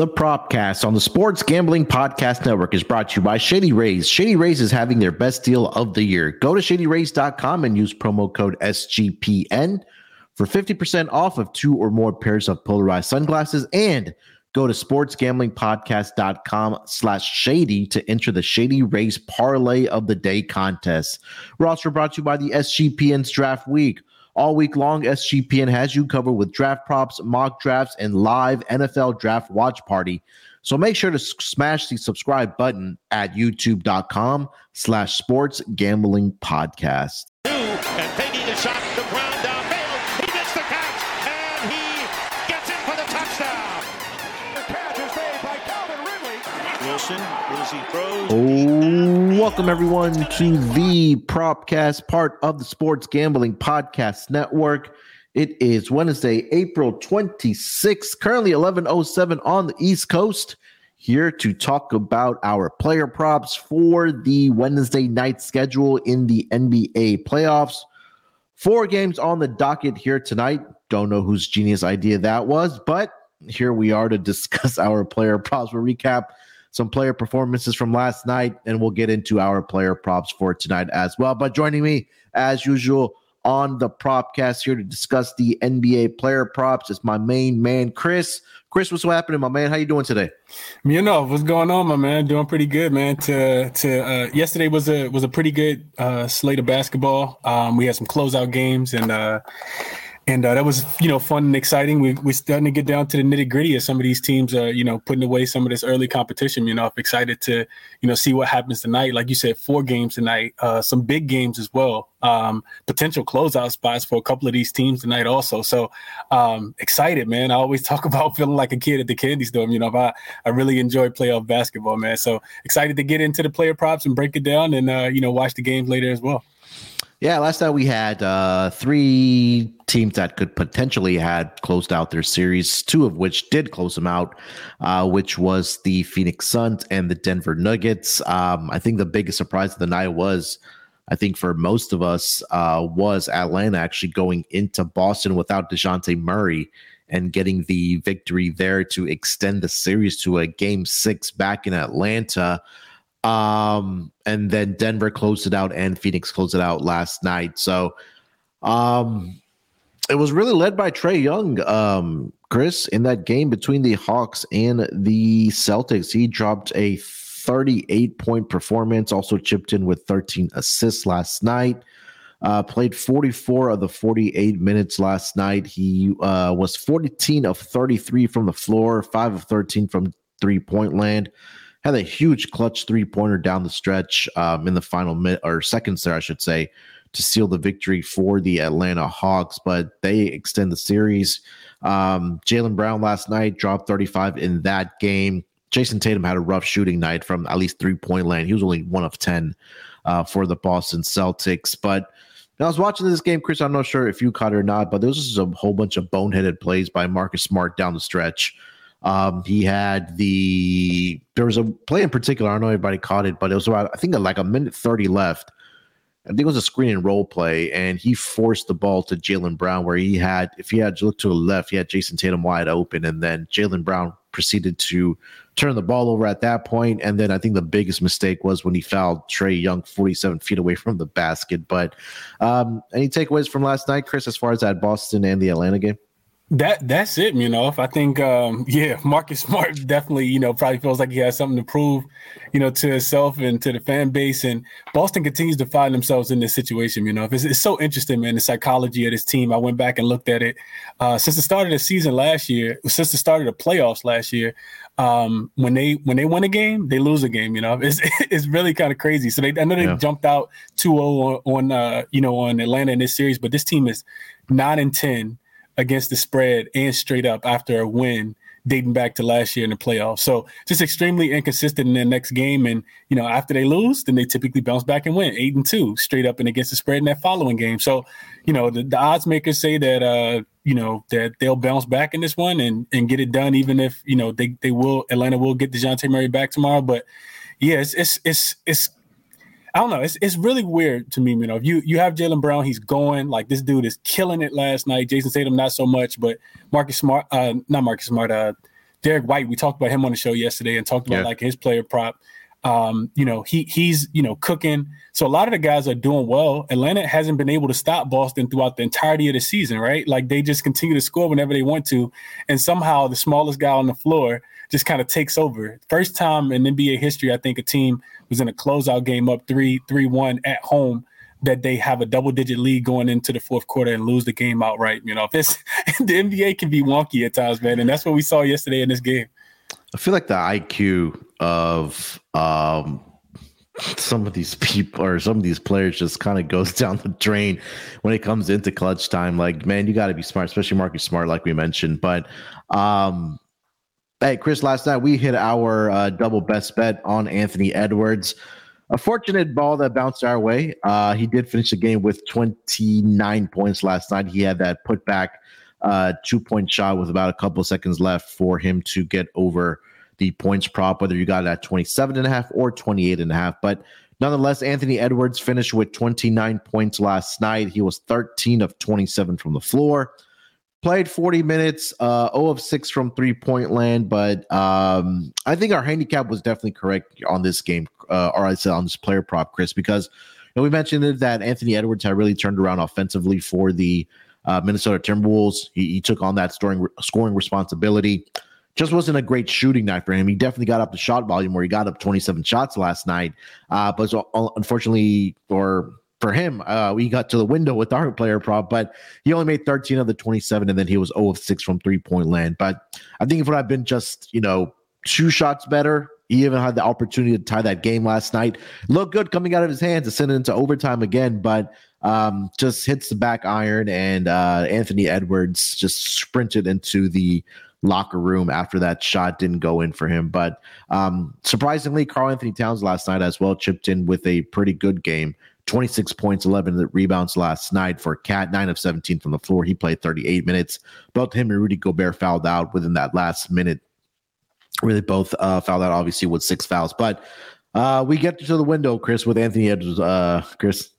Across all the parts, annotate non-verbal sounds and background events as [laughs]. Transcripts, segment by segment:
The Propcast on the Sports Gambling Podcast Network is brought to you by Shady Rays. Shady Rays is having their best deal of the year. Go to shadyrays.com and use promo code SGPN for 50% off of two or more pairs of polarized sunglasses and go to sportsgamblingpodcast.com slash shady to enter the Shady Rays Parlay of the Day contest. We're also brought to you by the SGPN's Draft Week. All week long, SGPN has you covered with draft props, mock drafts, and live NFL draft watch party. So make sure to smash the subscribe button at youtube.com slash sports gambling podcast. Oh, welcome everyone to the Propcast, part of the Sports Gambling Podcast Network. It is Wednesday, April 26th, currently 1107 on the East Coast. Here to talk about our player props for the Wednesday night schedule in the NBA playoffs. Four games on the docket here tonight. Don't know whose genius idea that was, but here we are to discuss [laughs] our player props. We'll recap some player performances from last night, and we'll get into our player props for tonight as well. But joining me, as usual, on the propcast here to discuss the NBA player props. is my main man, Chris. Chris, what's happening, my man? How you doing today? You know what's going on, my man. Doing pretty good, man. To to uh, yesterday was a was a pretty good uh, slate of basketball. Um, we had some closeout games and. Uh, and uh, that was you know fun and exciting. We we're starting to get down to the nitty gritty of some of these teams. Uh, you know, putting away some of this early competition. You know, I'm excited to you know see what happens tonight. Like you said, four games tonight, uh, some big games as well. Um, potential closeout spots for a couple of these teams tonight also. So um, excited, man. I always [laughs] talk about feeling like a kid at the candy store. You know, I I really enjoy playoff basketball, man. So excited to get into the player props and break it down, and uh, you know watch the games later as well. Yeah, last night we had uh, three teams that could potentially had closed out their series, two of which did close them out, uh, which was the Phoenix Suns and the Denver Nuggets. Um, I think the biggest surprise of the night was, I think for most of us, uh, was Atlanta actually going into Boston without Dejounte Murray and getting the victory there to extend the series to a game six back in Atlanta. Um, and then Denver closed it out and Phoenix closed it out last night. So um it was really led by Trae Young, um, Chris, in that game between the Hawks and the Celtics. He dropped a 38 point performance, also chipped in with 13 assists last night. Uh, played 44 of the 48 minutes last night. He uh, was 14 of 33 from the floor, 5 of 13 from three point land had a huge clutch three pointer down the stretch um, in the final minute or seconds there, I should say, to seal the victory for the Atlanta Hawks. But they extend the series. Um, Jaylen Brown last night dropped 35 in that game. Jayson Tatum had a rough shooting night from at least three point land. He was only one of 10 uh, for the Boston Celtics. But I was watching this game, Chris. I'm not sure if you caught it or not, but there was just a whole bunch of boneheaded plays by Marcus Smart down the stretch. Um, he had the there was a play in particular. I don't know if everybody caught it, but it was about I think like a minute thirty left. I think it was a screen and roll play, and he forced the ball to Jaylen Brown, where he had, if he had looked to the left, he had Jayson Tatum wide open, and then Jaylen Brown proceeded to turn the ball over at that point. And then I think the biggest mistake was when he fouled Trae Young 47 feet away from the basket. But um, any takeaways from last night, Chris, as far as that Boston and the Atlanta game? That that's it, you know. If I think, um, [laughs] yeah, Marcus Smart definitely, you know, probably feels like he has something to prove, you know, to himself and to the fan base. And Boston continues to find themselves in this situation. You know, it's, it's so interesting, man. The psychology of this team. I went back and looked at it uh, since the start of the season last year, since the start of the playoffs last year. Um, when they when they win a game, they lose a game. You know, [laughs] it's it's really kind of crazy. So they I know they yeah. jumped out 2-0 on, on uh, you know on Atlanta in this series, but this team is nine and ten against the spread and straight up after a win dating back to last year in the playoffs. So just extremely inconsistent in their next game. And, you know, after they lose, then they typically bounce back and win eight and two straight up and against the spread in that following game. So, you know, the, the odds makers say that, uh, you know, that they'll bounce back in this one and, and get it done, even if, you know, they, they will, Atlanta will get Dejounte Murray back tomorrow. But yeah, it's, it's, it's, it's I don't know. It's it's really weird to me, you know. If you you have Jaylen Brown, he's going like this dude is killing it last night. Jayson Tatum not so much, but Marcus Smart, uh, not Marcus Smart, uh, Derrick White, we talked about him on the show yesterday and talked about yeah. like his player prop. Um, you know, he he's you know cooking. So a lot of the guys are doing well. Atlanta hasn't been able to stop Boston throughout the entirety of the season, right? Like they just continue to score whenever they want to, and somehow the smallest guy on the floor just kind of takes over. First time in NBA history, I think a team was in a closeout game up three three one at home that they have a double digit lead going into the fourth quarter and lose the game outright. You know, if it's [laughs] the NBA can be wonky at times, man, and that's what we saw yesterday in this game. I feel like the IQ of um, some of these people or some of these players just kind of goes [laughs] down the drain when it comes into clutch time. Like, man, you got to be smart, especially Marcus Smart, like we mentioned. But, um, hey, Chris, last night we hit our uh, double best bet on Anthony Edwards. A fortunate ball that bounced our way. Uh, he did finish the game with 29 points last night. He had that putback uh, two point shot with about a couple seconds left for him to get over the points prop, whether you got it at 27 and a half or 28 and a half. But nonetheless, Anthony Edwards finished with 29 points last night. He was 13 of 27 from the floor. Played 40 minutes, uh, 0 of 6 from three point land, but um, I think our handicap was definitely correct on this game, uh, or I said on this player prop, Chris, because you know, we mentioned that Anthony Edwards had really turned around offensively for the uh, Minnesota Timberwolves. He, he, took on that scoring scoring responsibility. Just wasn't a great shooting night for him. He definitely got up the shot volume where he got up 27 shots last night. Uh, but so, uh, unfortunately, or for him, uh, we got to the window with our player prop, but he only made 13 of the 27, and then he was 0 of 6 from three point land. But I think if it had been just, you know, two shots better, he even had the opportunity to tie that game last night. Looked good coming out of his hands to send it into overtime again, but um, just hits the back iron, and uh, Anthony Edwards just sprinted into the locker room after that shot didn't go in for him. But um, surprisingly, Karl-Anthony Towns last night as well chipped in with a pretty good game. 26 points, 11 rebounds last night for KAT, 9 of 17 from the floor. He played 38 minutes. Both him and Rudy Gobert fouled out within that last minute. Really, both uh, fouled out, obviously, with six fouls. But uh, we get to the window, Chris, with Anthony Edwards. Uh, Chris,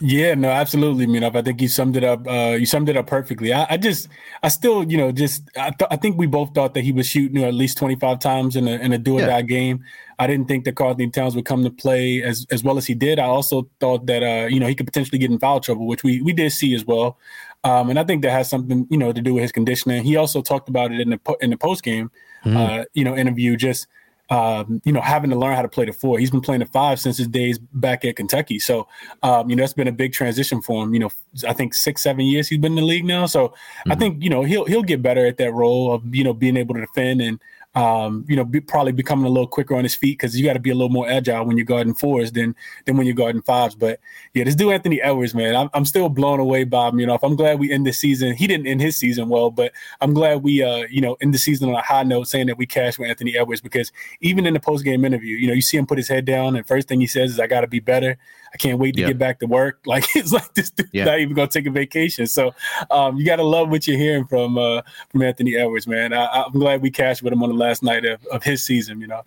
yeah, no, absolutely. You I think you summed it up. Uh, you summed it up perfectly. I, I just, I still, you know, just, I, th- I think we both thought that he was shooting you know, at least twenty five times in a in a do or die game. I didn't think that Carlton Towns would come to play as as well as he did. I also thought that, uh, you know, he could potentially get in foul trouble, which we we did see as well. Um, and I think that has something, you know, to do with his conditioning. He also talked about it in the po- in the post game, mm-hmm. uh, you know, interview. Just um, you know, having to learn how to play the four. He's been playing the five since his days back at Kentucky. So, um, you know, that's been a big transition for him. You know, I think six, seven years he's been in the league now. So mm-hmm. I think, you know, he'll he'll get better at that role of, you know, being able to defend and um, you know, be, probably becoming a little quicker on his feet because you got to be a little more agile when you're guarding fours than than when you're guarding fives. But yeah, this dude Anthony Edwards, man, I'm, I'm still blown away by him. You know, if I'm glad we end the season. He didn't end his season well, but I'm glad we, uh, you know, end the season on a high note, saying that we cashed with Anthony Edwards because even in the post game interview, you know, you see him put his head down, and first thing he says is, "I got to be better." I can't wait to yeah. get back to work. [laughs] Like it's like this dude's yeah. not even gonna take a vacation. So um, you gotta love what you're hearing from uh, from Anthony Edwards, man. I, am glad we cashed with him on the last night of, of his season. You know.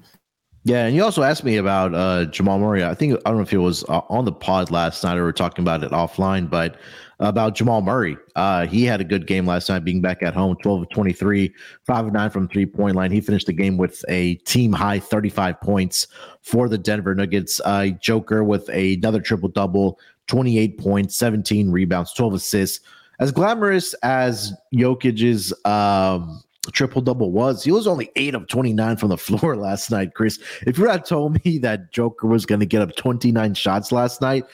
Yeah, and you also asked me about uh, Jamal Murray. I think I don't know if it was uh, on the pod last night or we are talking about it offline, but about Jamal Murray. Uh, he had a good game last night, being back at home, 12 of 23, 5 of 9 from three point line. He finished the game with a team high 35 points for the Denver Nuggets. Uh, Joker with another triple double, 28 points, 17 rebounds, 12 assists. As glamorous as Jokic's um, triple double was, he was only 8 of 29 from the [laughs] floor last night, Chris. If you had told me that Joker was going to get up 29 shots last night,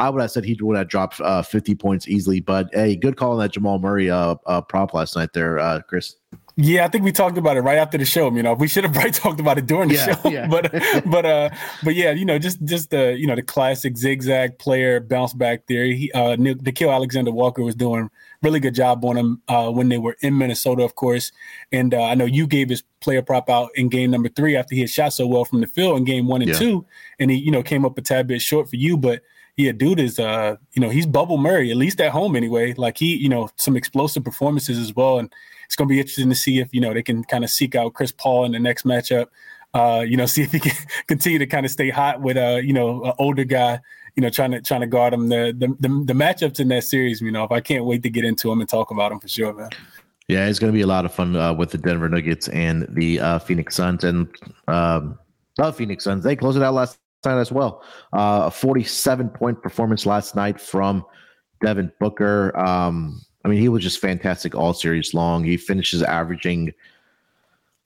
I would have said he would have dropped uh, 50 points easily. But hey, good call on that Jamal Murray uh, uh, prop last night there, uh, Chris. Yeah, I think we talked about it right after the show. You know, we should have [laughs] probably talked about it during the yeah, show. Yeah. [laughs] but but uh but yeah, you know, just just the you know the classic zigzag player bounce back theory. He uh Nickeil Alexander Walker was doing really good job on him uh, when they were in Minnesota, of course. And uh, I know you gave his player prop out in game number three after he had shot so well from the field in game one and yeah. two, and he you know came up a tad bit short for you, but yeah, dude is uh, you know, he's Bubble Murray, at least at home anyway. Like he, you know, some explosive performances as well. And it's gonna be interesting to see if, you know, they can kind of seek out Chris Paul in the next matchup. Uh, you know, [laughs] see if he can continue to kind of stay hot with uh, you know, an older guy, you know, trying to trying to guard him. The, the the the matchups in that series, you know, if I can't wait to get into them and talk about them for sure, man. Yeah, it's going to be a lot of fun uh, with the Denver Nuggets and the uh, Phoenix Suns. And um, the Phoenix Suns, they closed it out last night as well. Uh, a 47 point performance last night from Devin Booker. Um, I mean, he was just fantastic all series long. He finishes averaging,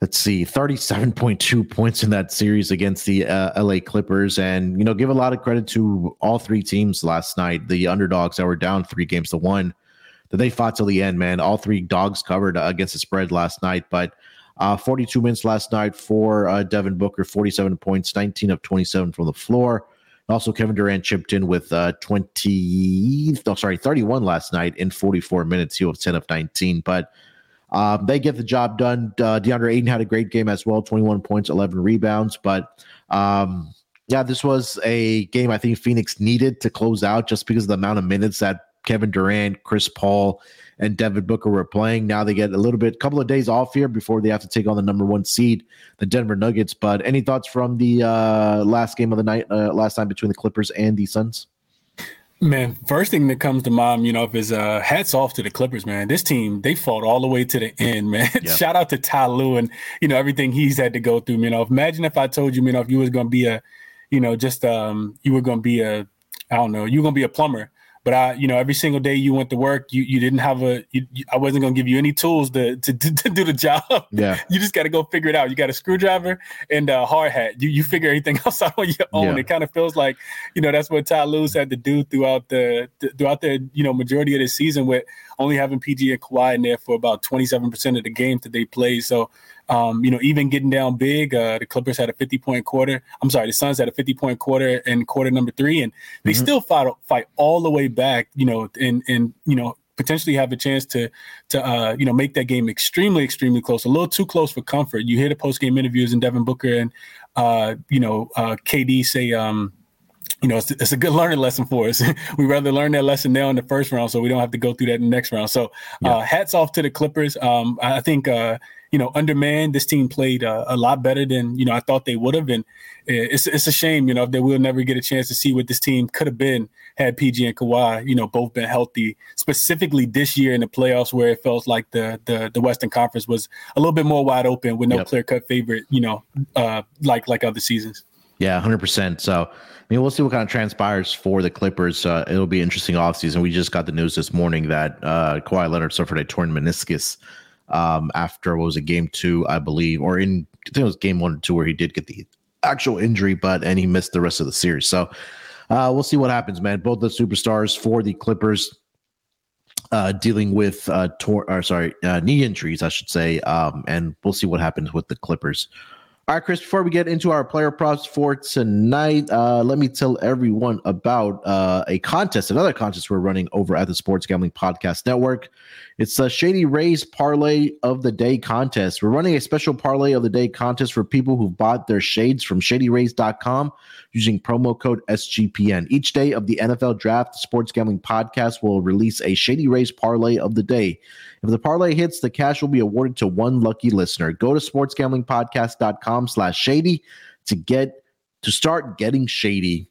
let's see, 37.2 points in that series against the uh, LA Clippers. And, you know, give a lot of credit to all three teams last night, the underdogs that were down three games to one that they fought till the end, man. All three dogs covered against the spread last night, but uh, 42 minutes last night for uh, Devin Booker, 47 points, 19 of 27 from the floor. Also, Kevin Durant chipped in with uh, 20, no, sorry, 31 last night in 44 minutes. He was 10 of 19, but um, they get the job done. Uh, DeAndre Ayton had a great game as well 21 points, 11 rebounds. But um, yeah, this was a game I think Phoenix needed to close out just because of the amount of minutes that Kevin Durant, Chris Paul, and Devin Booker were playing. Now they get a little bit, couple of days off here before they have to take on the number one seed, the Denver Nuggets. But any thoughts from the uh, last game of the night, uh, last time between the Clippers and the Suns? Man, first thing that comes to mind, you know, is uh, hats off to the Clippers, man. This team, they fought all the way to the end, [laughs] man. Yeah. Shout out to Ty Lue and, you know, everything he's had to go through, you know. Imagine if I told you, you know, if you was going to be a, you know, just, um, you were going to be a, I don't know, you were going to be a plumber but I, you know, every single day you went to work, you you didn't have a, you, you, I wasn't gonna give you any tools to to, to, to do the job. Yeah, [laughs] you just got to go figure it out. You got a screwdriver and a hard hat. You you figure everything [laughs] else out on your own. Yeah. It kind of feels like, you know, that's what Ty Lue's had to do throughout the throughout the you know majority of the season with only having PG and Kawhi in there for about twenty seven percent of the games that they played. So um, you know, even getting down big, uh, the Clippers had a 50 point quarter. I'm sorry, the Suns had a 50 point quarter in quarter number three, and they mm-hmm. still fight fight all the way back, you know, and and you know, potentially have a chance to to uh, you know make that game extremely extremely close, a little too close for comfort. You hear the post game interviews and Devin Booker and uh, you know uh, KD say. Um, you know, it's, it's, a good [laughs] learning lesson for us. [laughs] we rather learn that lesson now in the first round, so we don't have to go through that in the next round. So, yeah. uh, hats off to the Clippers. Um, I think uh, you know, undermanned. This team played uh, a lot better than you know I thought they would have, and it's it's a shame, you know, that we'll never get a chance to see what this team could have been had PG and Kawhi, you know, both been healthy. Specifically this year in the playoffs, where it felt like the the, the Western Conference was a little bit more wide open with no yep. clear cut favorite, you know, uh, like like other seasons. Yeah, hundred percent. So, I mean, we'll see what kind of transpires for the Clippers. Uh, it'll be interesting offseason. We just got the news this morning that uh, Kawhi Leonard suffered a torn meniscus um, after what was a game two, I believe, or in I think it was game one or two where he did get the actual injury, but and he missed the rest of the series. So uh, we'll see what happens, man. Both the superstars for the Clippers uh, dealing with uh, tor- or sorry, uh, knee injuries, I should say, um, and we'll see what happens with the Clippers. All right, Chris, before we get into our player props for tonight, uh, let me tell everyone about uh, a contest, another contest we're running over at the Sports Gambling Podcast Network. It's the Shady Rays Parlay of the Day contest. We're running a special Parlay of the Day contest for people who've bought their shades from shadyrays.com using promo code SGPN. Each day of the NFL Draft, the Sports Gambling Podcast will release a Shady Rays Parlay of the Day. If the parlay hits, the cash will be awarded to one lucky listener. Go to sportsgamblingpodcast.com slash shady to get to start getting shady.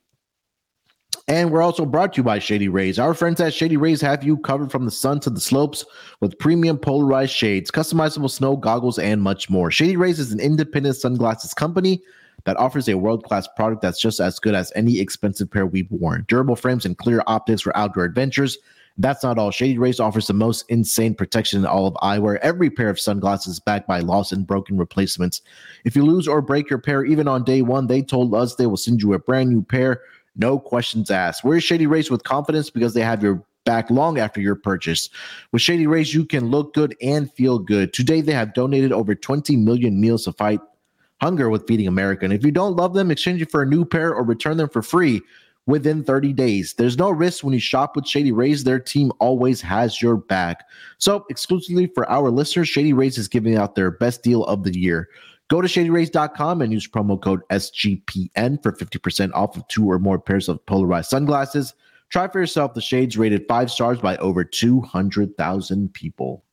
And we're also brought to you by Shady Rays. Our friends at Shady Rays have you covered from the sun to the slopes with premium polarized shades, customizable snow goggles, and much more. Shady Rays is an independent sunglasses company that offers a world class product that's just as good as any expensive pair we've worn. Durable frames and clear optics for outdoor adventures. That's not all. Shady Rays offers the most insane protection in all of eyewear. Every pair of sunglasses backed by lost and broken replacements. If you lose or break your pair, even on day one, they told us they will send you a brand new pair no questions asked. Wear Shady Rays with confidence because they have your back long after your purchase. With Shady Rays, you can look good and feel good. Today, they have donated over 20 million meals to fight hunger with Feeding America. And if you don't love them, exchange it for a new pair or return them for free within 30 days. There's no risk when you shop with Shady Rays. Their team always has your back. So, exclusively for our listeners, Shady Rays is giving out their best deal of the year. Go to shadyrays.com and use promo code SGPN for 50% off of two or more pairs of polarized sunglasses. Try for yourself the shades rated five stars by over 200,000 people.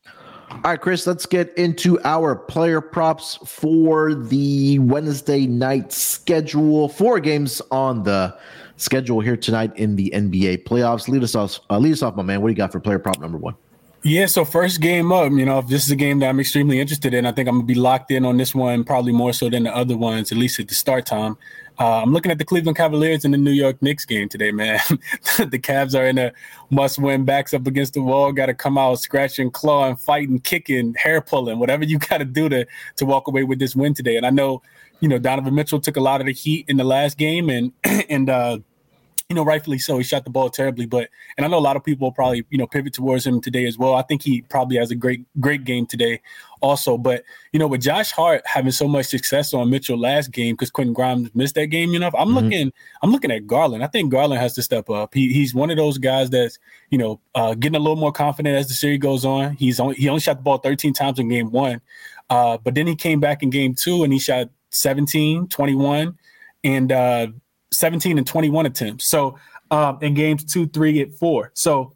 All right, Chris, let's get into our player props for the Wednesday night schedule. Four games on the schedule here tonight in the NBA playoffs. Lead us off, uh, lead us off, my man. What do you got for player prop number one? Yeah, so first game up, you know, if this is a game that I'm extremely interested in, I think I'm gonna be locked in on this one, probably more so than the other ones, at least at the start time. Uh, I'm looking at the Cleveland Cavaliers and the New York Knicks game today, man. [laughs] the Cavs are in a must-win, backs up against the wall, got to come out scratching, clawing, fighting, kicking, hair pulling, whatever you [laughs] got to do to to walk away with this win today. And I know, you know, Donovan Mitchell took a lot of the heat in the last game, and [clears throat] and uh, you know, rightfully so. He shot the ball terribly, but and I know a lot of people will probably, you know, pivot towards him today as well. I think he probably has a great, great game today also. But you know, with Josh Hart having so much success on Mitchell last game because Quentin Grimes missed that game, you know, I'm mm-hmm. looking, I'm looking at Garland. I think Garland has to step up. He, he's one of those guys that's, you know, uh, getting a little more confident as the series goes on. He's only he only shot the ball 13 times in game one. Uh, but then he came back in game two and he shot 17, 21, and uh 17 and 21 attempts. So um, in games two, three, and four. So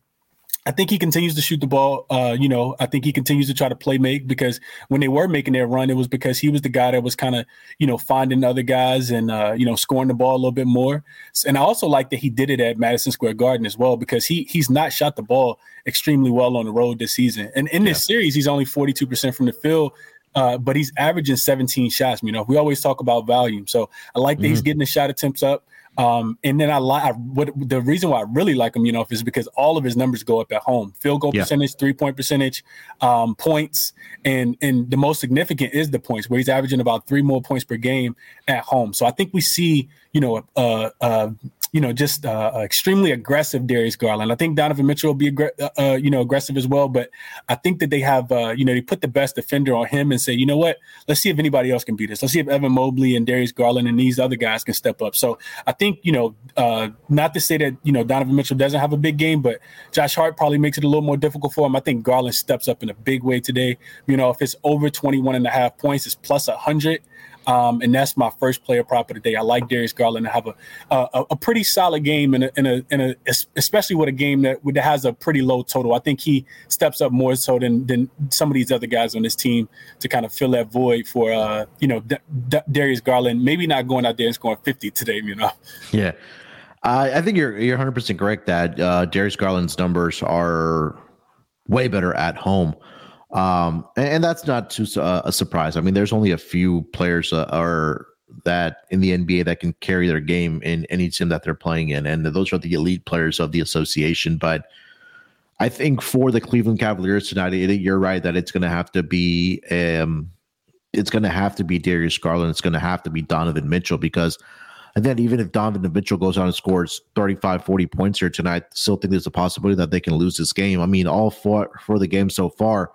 I think he continues to shoot the ball. Uh, you know, I think he continues to try to play make because when they were making their run, it was because he was the guy that was kind of, you know, finding other guys and uh, you know, scoring the ball a little bit more. And I also like that he did it at Madison Square Garden as well because he he's not shot the ball extremely well on the road this season. And in this series, he's only 42% from the field. Uh, but he's averaging 17 shots. You know, we always talk about volume, so I like that mm-hmm. he's getting the shot attempts up. Um, and then I like what the reason why I really like him, you know, is because all of his numbers go up at home. Field goal yeah. percentage, three point percentage, um, points, and and the most significant is the points, where he's averaging about three more points per game at home. So I think we see, you know, uh, uh, you know, just uh, extremely aggressive Darius Garland. I think Donovan Mitchell will be, uh, uh, you know, aggressive as well. But I think that they have, uh, you know, they put the best defender on him and say, you know what, let's see if anybody else can beat us. Let's see if Evan Mobley and Darius Garland and these other guys can step up. So I think, you know, uh, not to say that, you know, Donovan Mitchell doesn't have a big game, but Josh Hart probably makes it a little more difficult for him. I think Garland steps up in a big way today. You know, if it's over 21 and a half points, it's plus 100. Um, and that's my first player prop of the day. I like Darius Garland to have a a, a pretty solid game in a, in a, in a especially with a game that, that has a pretty low total. I think he steps up more so than than some of these other guys on this team to kind of fill that void for uh, you know D- D- Darius Garland. Maybe not going out there and scoring 50 today, you know. Yeah. I think you're you're 100 percent correct that uh, Darius Garland's numbers are way better at home. Um, and, and, that's not too uh, a surprise. I mean, there's only a few players uh, are that in the NBA that can carry their game in any team that they're playing in, and those are the elite players of the association. But I think for the Cleveland Cavaliers tonight, you're right that it's going to have to be um, it's going to have to be Darius Garland. It's going to have to be Donovan Mitchell because. And then even if Donovan Mitchell goes out and scores 35, 40 points here tonight, still think there's a possibility that they can lose this game. I mean, all for for the game so far,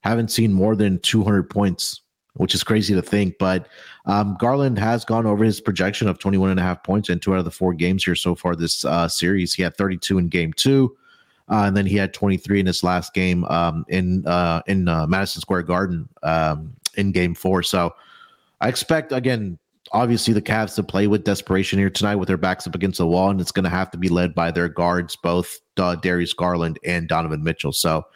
haven't seen more than 200 points, which is crazy to think. But um, Garland has gone over his projection of 21 and a half points in two out of the four games here so far this uh, series. He had 32 in game two. Uh, and then he had 23 in his last game um, in uh, in uh, Madison Square Garden um, in Game Four. So I expect again, obviously, the Cavs to play with desperation here tonight with their backs up against the wall, and it's going to have to be led by their guards, both uh, Darius Garland and Donovan Mitchell. So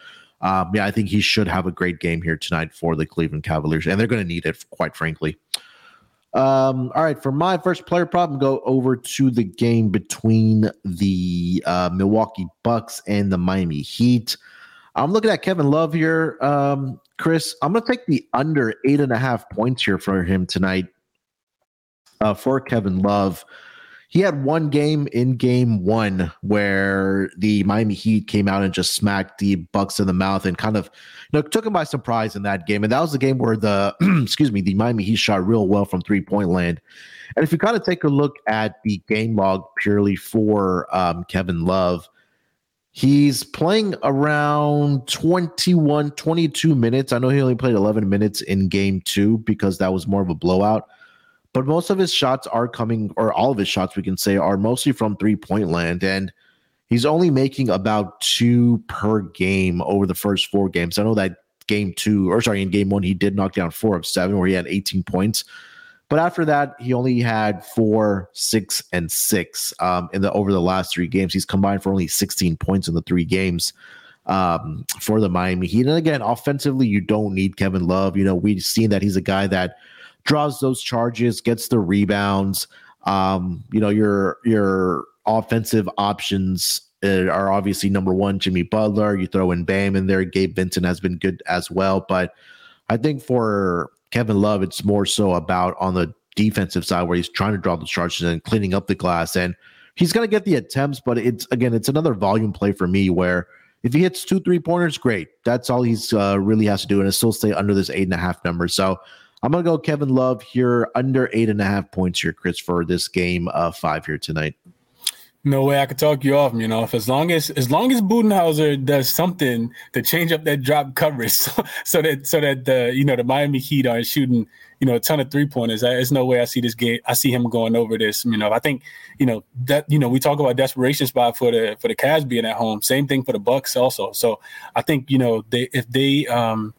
um, yeah, I think he should have a great game here tonight for the Cleveland Cavaliers, and they're going to need it, quite frankly. Um, all right, for my first player problem, go over to the game between the uh, Milwaukee Bucks and the Miami Heat. I'm looking at Kevin Love here, um, Chris. I'm going to take the under eight and a half points here for him tonight. Uh, for Kevin Love, he had one game in game one where the Miami Heat came out and just smacked the Bucks in the mouth and kind of you know took him by surprise in that game. And that was the game where the [clears throat] excuse me, the Miami Heat shot real well from three point land. And if you kind of take a look at the game log purely for um, Kevin Love, he's playing around 21, 22 minutes. I know he only played 11 minutes in game two because that was more of a blowout but most of his shots are coming, or all of his shots, we can say, are mostly from three point land. And he's only making about two per game over the first four games. I know that game two, or sorry, in game one, he did knock down four of seven where he had 18 points. But after that, he only had four, six, and six um, in the over the last three games. He's combined for only 16 points in the three games um, for the Miami Heat. And again, offensively, you don't need Kevin Love. You know, we've seen that he's a guy that draws those charges, gets the rebounds. Um, you know, your your offensive options uh, are obviously number one, Jimmy Butler. You throw in Bam in there. Gabe Vincent has been good as well. But I think for Kevin Love, it's more so about on the defensive side where he's trying to draw the charges and cleaning up the glass. And he's going to get the attempts, but it's again, it's another volume play for me where if he hits two three pointers, great. That's all he's uh, really has to do, and it still stay under this eight and a half number. So I'm gonna go Kevin Love here under eight and a half points here, Chris, for this game uh, five here tonight. No way I could talk you off, you know. If as long as as long as Budenholzer does something to change up that drop coverage, [laughs] so, so that so that the you know the Miami Heat aren't shooting you know a ton of three pointers. There's no way I see this game. I see him going over this. You know, I think you know that you know we talk about desperation spot for the for the Cavs being at home. Same thing for the Bucks also. So I think you know they if they um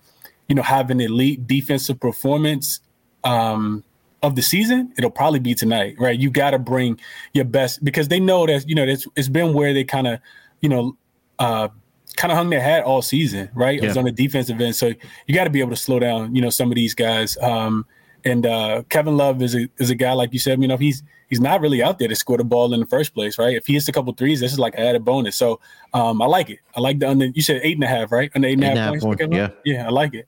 you know have an elite defensive performance um of the season, it'll probably be tonight, right? You got to bring your best because they know that you know it's, it's been where they kind of, you know, uh, kind of hung their hat all season, right? Yeah. It was on the defensive end, so you got to be able to slow down, you know, some of these guys. Um, and uh, Kevin Love is a is a guy like you said, you know, he's he's not really out there to score the ball in the first place, right? If he hits a couple threes, this is like an added bonus. So um, I like it. I like the under. You said eight and a half, right? Under eight and a half points. Point, yeah, yeah, I like it.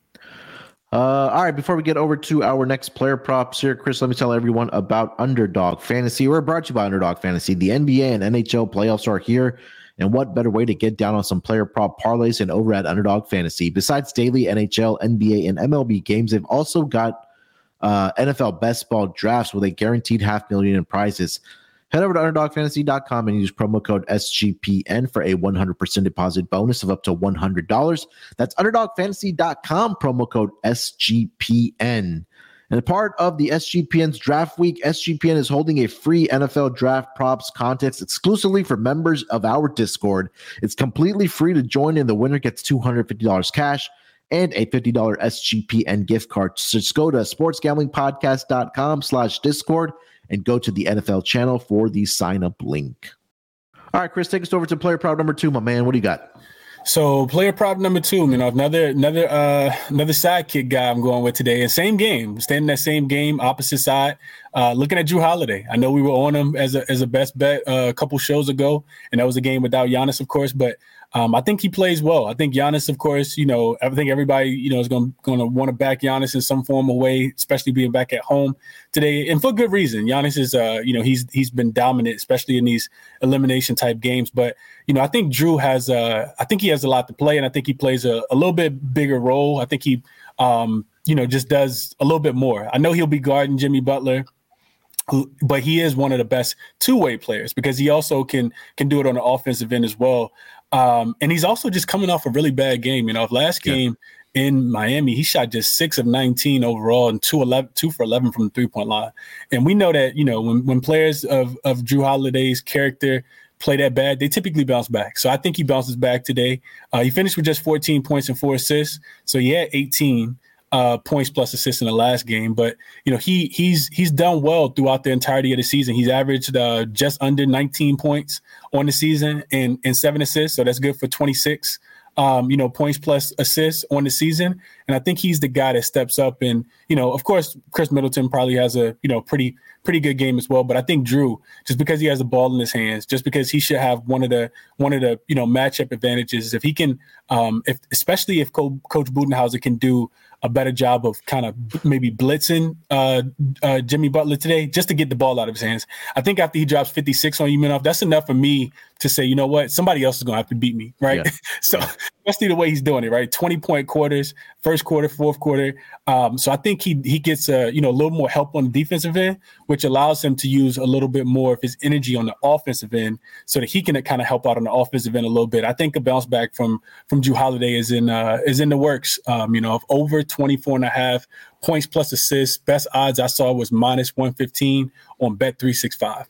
Uh, all right, before we get over to our next player props here, Chris, let me tell everyone about Underdog Fantasy. We're brought to you by Underdog Fantasy. The NBA and NHL playoffs are here, and what better way to get down on some player prop parlays than over at Underdog Fantasy? Besides daily NHL, NBA, and MLB games, they've also got uh, NFL best ball drafts with a guaranteed half million in prizes. Head over to underdogfantasy.com and use promo code SGPN for a 100% deposit bonus of up to $100. That's underdogfantasy.com, promo code SGPN. And part of the SGPN's draft week, SGPN is holding a free NFL draft props contest exclusively for members of our Discord. It's completely free to join, and the winner gets $250 cash and a $50 SGPN gift card. So just go to sportsgamblingpodcast.com slash Discord and go to the NFL channel for the sign up link. All right, Chris, take us over to player prop number two, my man. What do you got? So player prop number two, you know, another another uh another sidekick guy I'm going with today. And same game, standing that same game, opposite side. Uh looking at Jrue Holiday. I know we were on him as a as a best bet uh, a couple shows ago, and that was a game without Giannis, of course. But um, I think he plays well. I think Giannis, of course, you know, I think everybody, you know, is going to want to back Giannis in some form of way, especially being back at home today, and for good reason. Giannis is, uh, you know, he's he's been dominant, especially in these elimination type games. But you know, I think Jrue has, uh, I think he has a lot to play, and I think he plays a, a little bit bigger role. I think he, um, you know, just does a little bit more. I know he'll be guarding Jimmy Butler but he is one of the best two-way players because he also can can do it on the offensive end as well. Um, and he's also just coming off a really bad game. You know, last game yeah. in Miami, he shot just six of 19 overall and two, 11, two for 11 from the three point line. And we know that, you know, when, when players of, of Jrue Holiday's character play that bad, they typically bounce back. So I think he bounces back today. Uh, he finished with just 14 points and four assists. So he had 18 uh, points plus assists in the last game. But you know he he's he's done well throughout the entirety of the season. He's averaged uh, just under 19 points on the season and and seven assists, so that's good for 26. Um, you know, points plus assists on the season, and I think he's the guy that steps up. And you know, of course, Khris Middleton probably has a you know pretty pretty good game as well. But I think Jrue, just because he has the ball in his hands, just because he should have one of the one of the you know matchup advantages, if he can, um, if especially if Co- Coach Budenholzer can do a better job of kind of maybe blitzing uh, uh, Jimmy Butler today just to get the ball out of his hands. I think after he drops 56 on Umanoff, that's enough for me to say, you know what, somebody else is going to have to beat me, right? Yeah. [laughs] so especially the way he's doing it, right? 20 point quarters, first quarter, fourth quarter. Um, so I think he he gets a you know a little more help on the defensive end, which allows him to use a little bit more of his energy on the offensive end, so that he can kind of help out on the offensive end a little bit. I think a bounce back from from Jrue Holiday is in uh, is in the works. Um, you know, of over 24 and a half points plus assists. Best odds I saw was minus 115 on Bet 365.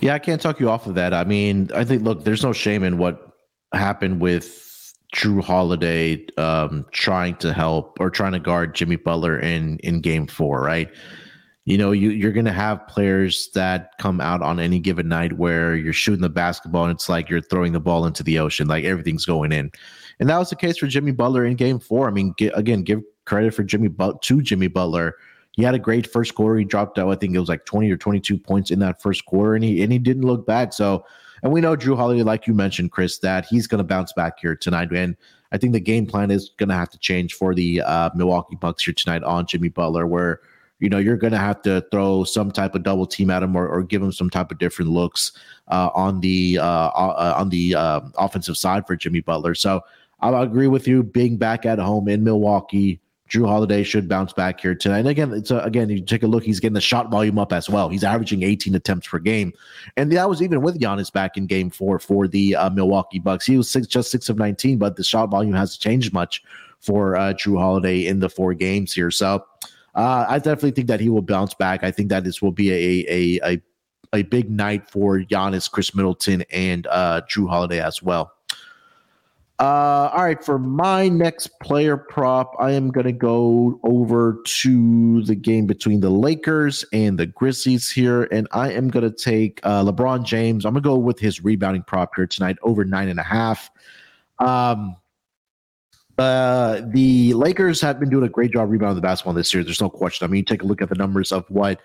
Yeah, I can't talk you off of that. I mean, I think look, there's no shame in what happened with Jrue Holiday um, trying to help or trying to guard Jimmy Butler in in Game Four, right? You know, you you're gonna have players that come out on any given night where you're shooting the basketball and it's like you're throwing the ball into the ocean, like everything's going in, and that was the case for Jimmy Butler in Game Four. I mean, get, again, give credit for Jimmy but to Jimmy Butler. He had a great first quarter. He dropped out, I think it was like 20 or 22 points in that first quarter, and he and he didn't look bad. So And we know Jrue Holiday, like you mentioned, Chris, that he's going to bounce back here tonight. And I think the game plan is going to have to change for the uh, Milwaukee Bucks here tonight on Jimmy Butler, where you know you're going to have to throw some type of double team at him or, or give him some type of different looks uh, on the uh, uh on the uh, offensive side for Jimmy Butler. So I agree with you. Being back at home in Milwaukee, Jrue Holiday should bounce back here tonight. And again, it's a, again, you take a look, he's getting the shot volume up as well. He's averaging 18 attempts per game, and that was even with Giannis back in Game Four for the uh, Milwaukee Bucks. He was six, just six of 19, but the shot volume hasn't changed much for uh, Jrue Holiday in the four games here. So uh, I definitely think that he will bounce back. I think that this will be a a a, a big night for Giannis, Khris Middleton, and uh, Jrue Holiday as well. Uh, all right, for my next player prop, I am going to go over to the game between the Lakers and the Grizzlies here, and I am going to take uh, LeBron James. I'm going to go with his rebounding prop here tonight, over nine and a half. Um, uh, the Lakers have been doing a great job rebounding the basketball this year. There's no question. I mean, take a look at the numbers of what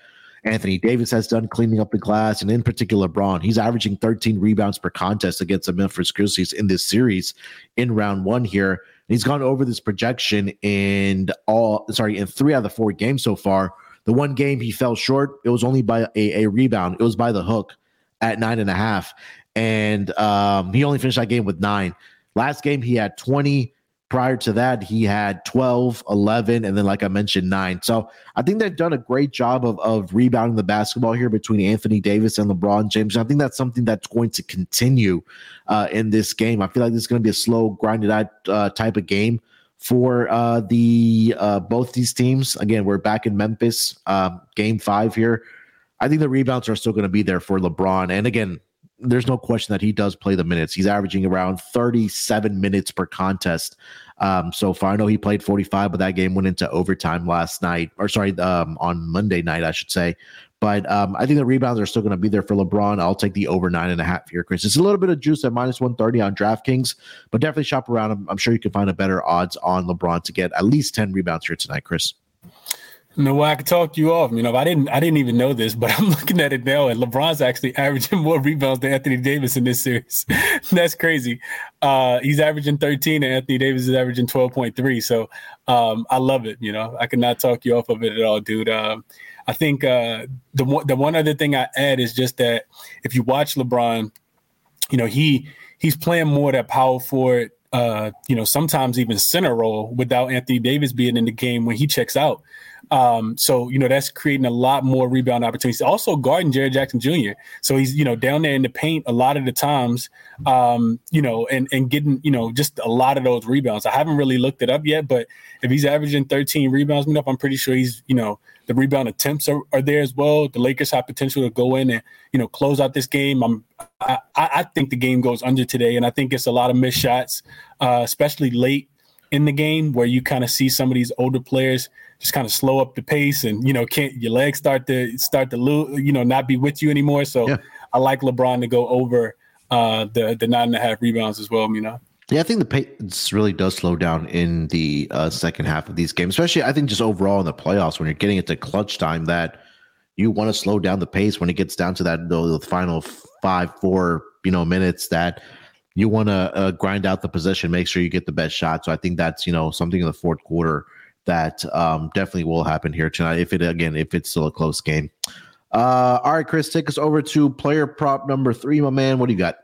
Anthony Davis has done cleaning up the glass, and in particular, Bron. He's averaging 13 rebounds per contest against the Memphis Grizzlies in this series in round one here. he's gone over this projection in all, sorry, in three out of the four games so far. The one game he fell short, it was only by a, a rebound. It was by the hook at nine and a half. And um, he only finished that game with nine. Last game, he had 20 Prior to that, he had 12, 11, and then, like I mentioned, nine. So I think they've done a great job of, of rebounding the basketball here between Anthony Davis and LeBron James. I think that's something that's going to continue uh, in this game. I feel like this is going to be a slow, grinded out uh, type of game for uh, the uh, both these teams. Again, we're back in Memphis, um, game five here. I think the rebounds are still going to be there for LeBron. And again, there's no question that he does play the minutes. He's averaging around 37 minutes per contest um, so far. I know he played 45, but that game went into overtime last night, or sorry, um, on Monday night, I should say. But um, I think the rebounds are still going to be there for LeBron. I'll take the over nine and a half here, Chris. It's a little bit of juice at minus 130 on DraftKings, but definitely shop around. I'm, I'm sure you can find a better odds on LeBron to get at least 10 rebounds here tonight, Chris. No way I could talk you off. You know, I didn't I didn't even know this, but [laughs] I'm looking at it now, and LeBron's actually averaging more rebounds than Anthony Davis in this series. [laughs] That's crazy. Uh, he's averaging 13, and Anthony Davis is averaging 12.3. So um, I love it. You know, I cannot talk you off of it at all, dude. Um, I think uh, the one the one other thing I add is just that if you watch LeBron, you know he he's playing more that power forward uh, you know, sometimes even center role without Anthony Davis being in the game when he checks out. Um, so you know that's creating a lot more rebound opportunities. Also guarding Jaren Jackson Jr. So he's you know down there in the paint a lot of the times, um, you know, and and getting you know just a lot of those rebounds. I haven't really looked it up yet, but if he's averaging 13 rebounds enough, I'm pretty sure he's you know the rebound attempts are, are there as well. The Lakers have potential to go in and you know close out this game. I'm I, I think the game goes under today, and I think it's a lot of missed shots, uh, especially late in the game where you kind of see some of these older players just kind of slow up the pace and you know can't your legs start to start to lose you know not be with you anymore so yeah. i like lebron to go over uh the the nine and a half rebounds as well you know yeah, I think the pace really does slow down in the uh, second half of these games, especially I think just overall in the playoffs when you're getting into clutch time that you want to slow down the pace when it gets down to that the, the final five, four, you know, minutes that you want to uh, grind out the possession, make sure you get the best shot. So I think that's you know something in the fourth quarter that um, definitely will happen here tonight. If it again, if it's still a close game. Uh, all right, Chris, take us over to player prop number three, my man. What do you got?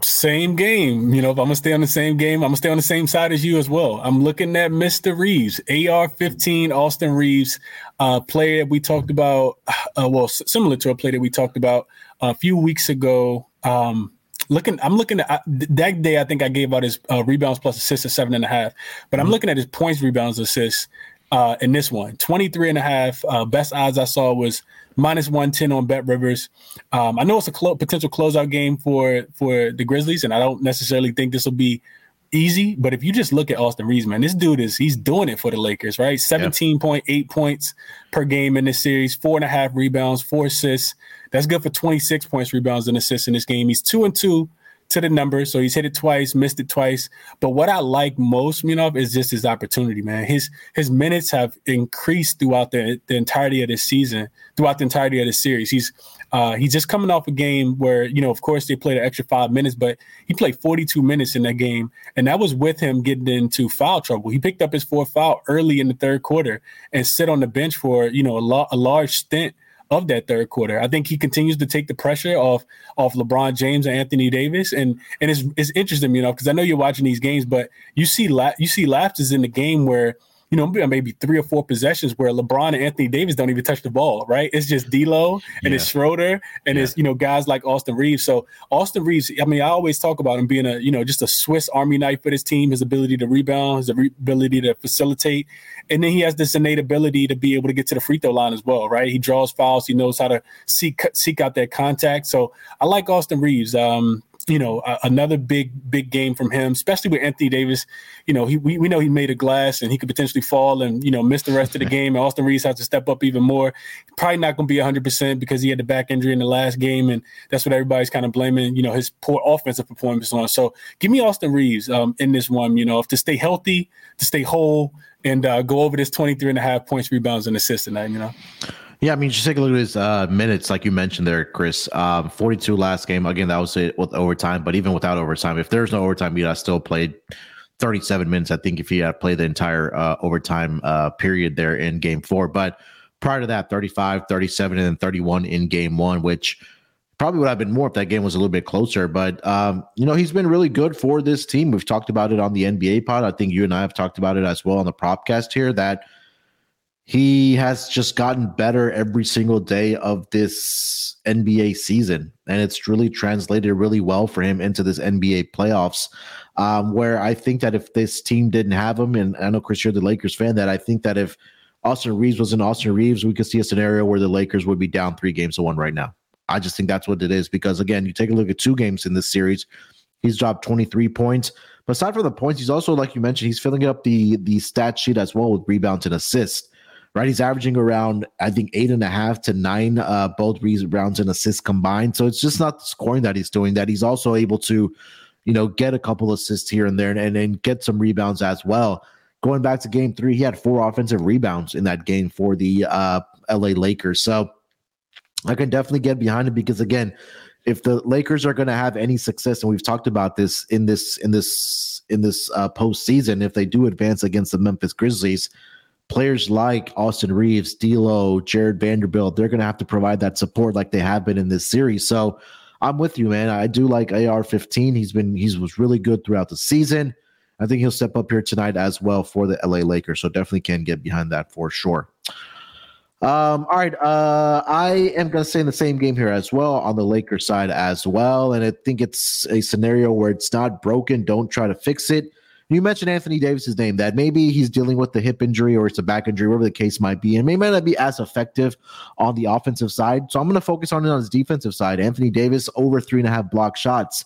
Same game. You know, if I'm gonna stay on the same game, I'm gonna stay on the same side as you as well. I'm looking at Mr. Reaves, AR 15, Austin Reaves, uh, player we talked about. Uh, well, similar to a play that we talked about a few weeks ago. Um, looking, I'm looking at that day. I think I gave out his uh, rebounds plus assists at seven and a half, but I'm mm-hmm. looking at his points, rebounds, assists uh, in this one 23 and a half. Uh, best odds I saw was minus 110 on Bet Rivers. Um, I know it's a clo- potential closeout game for for the Grizzlies, and I don't necessarily think this will be easy. But if you just look at Austin Reaves, man, this dude is he's doing it for the Lakers, right? 17.8 yeah. points per game in this series, four and a half rebounds, four assists. That's good for 26 points, rebounds, and assists in this game. He's two and two to the number. So he's hit it twice, missed it twice. But what I like most, you know, is just his opportunity, man. His his minutes have increased throughout the, the entirety of this season, throughout the entirety of the series. He's uh, he's just coming off a game where, you know, of course they played an extra five minutes, but he played 42 minutes in that game. And that was with him getting into foul trouble. He picked up his fourth foul early in the third quarter and sit on the bench for, you know, a, lo- a large stint of that third quarter. I think he continues to take the pressure off off LeBron James and Anthony Davis, and and it's it's interesting, you know, because I know you're watching these games, but you see la- you see lapses in the game where you know, maybe three or four possessions where LeBron and Anthony Davis don't even touch the ball, right? It's just D'Lo and yeah. it's Schroeder and yeah. it's you know guys like Austin Reaves. So Austin Reaves, I mean, I always talk about him being a you know just a Swiss Army knife for his team, his ability to rebound, his ability to facilitate, and then he has this innate ability to be able to get to the free throw line as well, right? He draws fouls, he knows how to seek seek out that contact. So I like Austin Reaves. Um, you know, uh, another big, big game from him, especially with Anthony Davis. You know, he, we, we know he made a glass and he could potentially fall and, you know, miss the rest of the [laughs] game. And Austin Reaves has to step up even more. Probably not going to be 100% because he had the back injury in the last game. And that's what everybody's kind of blaming, you know, his poor offensive performance on. So give me Austin Reaves um, in this one, you know, if to stay healthy, to stay whole, and uh, go over this 23 and a half points, rebounds, and assists tonight, you know. Yeah, I mean, just take a look at his uh, minutes, like you mentioned there, Chris. Um, 42 last game. Again, that was it with overtime, but even without overtime, if there's no overtime, he'd still played 37 minutes. I think if he had played the entire uh, overtime uh, period there in game four. But prior to that, 35, 37, and then 31 in game one, which probably would have been more if that game was a little bit closer. But, um, you know, he's been really good for this team. We've talked about it on the NBA pod. I think you and I have talked about it as well on the propcast here that – he has just gotten better every single day of this NBA season, and it's really translated really well for him into this NBA playoffs. Um, where I think that if this team didn't have him, and I know Chris, you're the Lakers fan, that I think that if Austin Reaves was in Austin Reaves, we could see a scenario where the Lakers would be down three games to one right now. I just think that's what it is because again, you take a look at two games in this series, he's dropped 23 points. But aside from the points, he's also, like you mentioned, he's filling up the the stat sheet as well with rebounds and assists right? He's averaging around, I think, eight and a half to nine, uh, both rebounds and assists combined. So it's just not the scoring that he's doing, that he's also able to, you know, get a couple assists here and there and, and, and get some rebounds as well. Going back to game three, he had four offensive rebounds in that game for the uh, LA Lakers. So I can definitely get behind it because, again, if the Lakers are going to have any success, and we've talked about this in this in this in this uh, postseason, if they do advance against the Memphis Grizzlies, players like Austin Reaves, D'Lo, Jarred Vanderbilt, they're going to have to provide that support like they have been in this series. So I'm with you, man. I do like AR-15. He's been he's was really good throughout the season. I think he'll step up here tonight as well for the LA Lakers. So definitely can get behind that for sure. Um, all right. Uh, I am going to stay in the same game here as well on the Lakers side as well. And I think it's a scenario where it's not broken. Don't try to fix it. You mentioned Anthony Davis's name that maybe he's dealing with the hip injury or it's a back injury, whatever the case might be, and may might not be as effective on the offensive side. So I'm going to focus on it on his defensive side. Anthony Davis over three and a half block shots.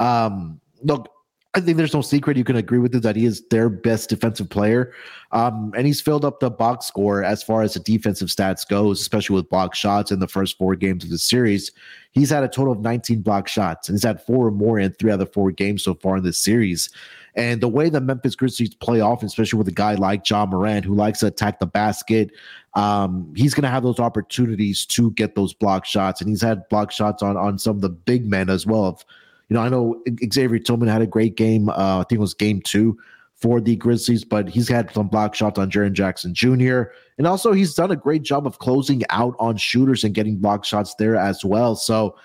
Um, look, I think there's no secret you can agree with it that he is their best defensive player. Um, and he's filled up the box score as far as the defensive stats goes, especially with block shots in the first four games of the series. He's had a total of 19 block shots, and he's had four or more in three out of four games so far in this series. And the way the Memphis Grizzlies play off, especially with a guy like Ja Morant who likes to attack the basket, um, he's going to have those opportunities to get those block shots. And he's had block shots on on some of the big men as well. Of, you know, I know Xavier Tillman had a great game. Uh, I think it was game two for the Grizzlies, but he's had some block shots on Jaren Jackson Jr. And also, he's done a great job of closing out on shooters and getting block shots there as well. So,